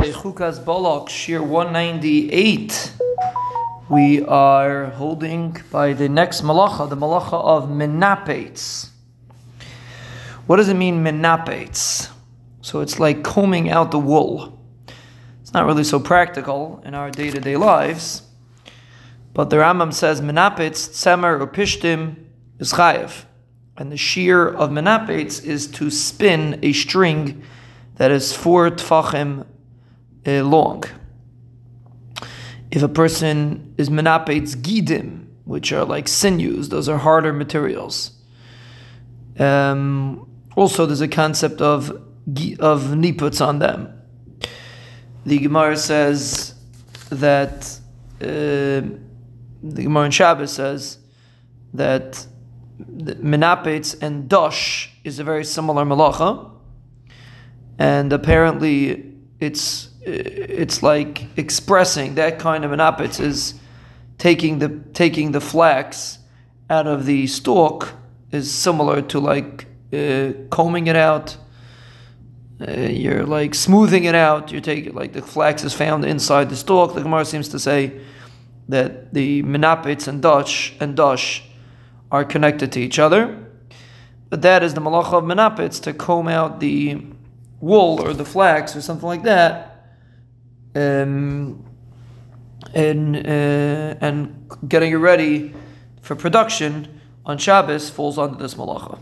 Bechukas Balak, Shiur 198. We are holding by the next malacha, the malacha of minapeitz. What does it mean, minapeitz? So it's like combing out the wool. It's not really so practical in our day to day lives, but the Rambam says minapeitz, tzemer, or pishtim is chayev. And the shiur of minapeitz is to spin a string that is four tfachim uh, long. If a person is minapeitz gidim, which are like sinews, those are harder materials. Um, also, there's a concept of of niputs on them. The Gemara says that uh, the Gemara in Shabbos says that minapeitz and dosh is a very similar malacha and apparently it's it's like expressing that kind of an opitz is taking the taking the flax out of the stalk is similar to like uh, combing it out. Uh, you're like smoothing it out. You take like the flax is found inside the stalk. The Gemara seems to say that the minapeitz and Dutch and Dush are connected to each other. But that is the malacha of minapeitz to comb out the wool or the flax or something like that, um, and uh, and getting it ready for production on Shabbos falls under this malacha.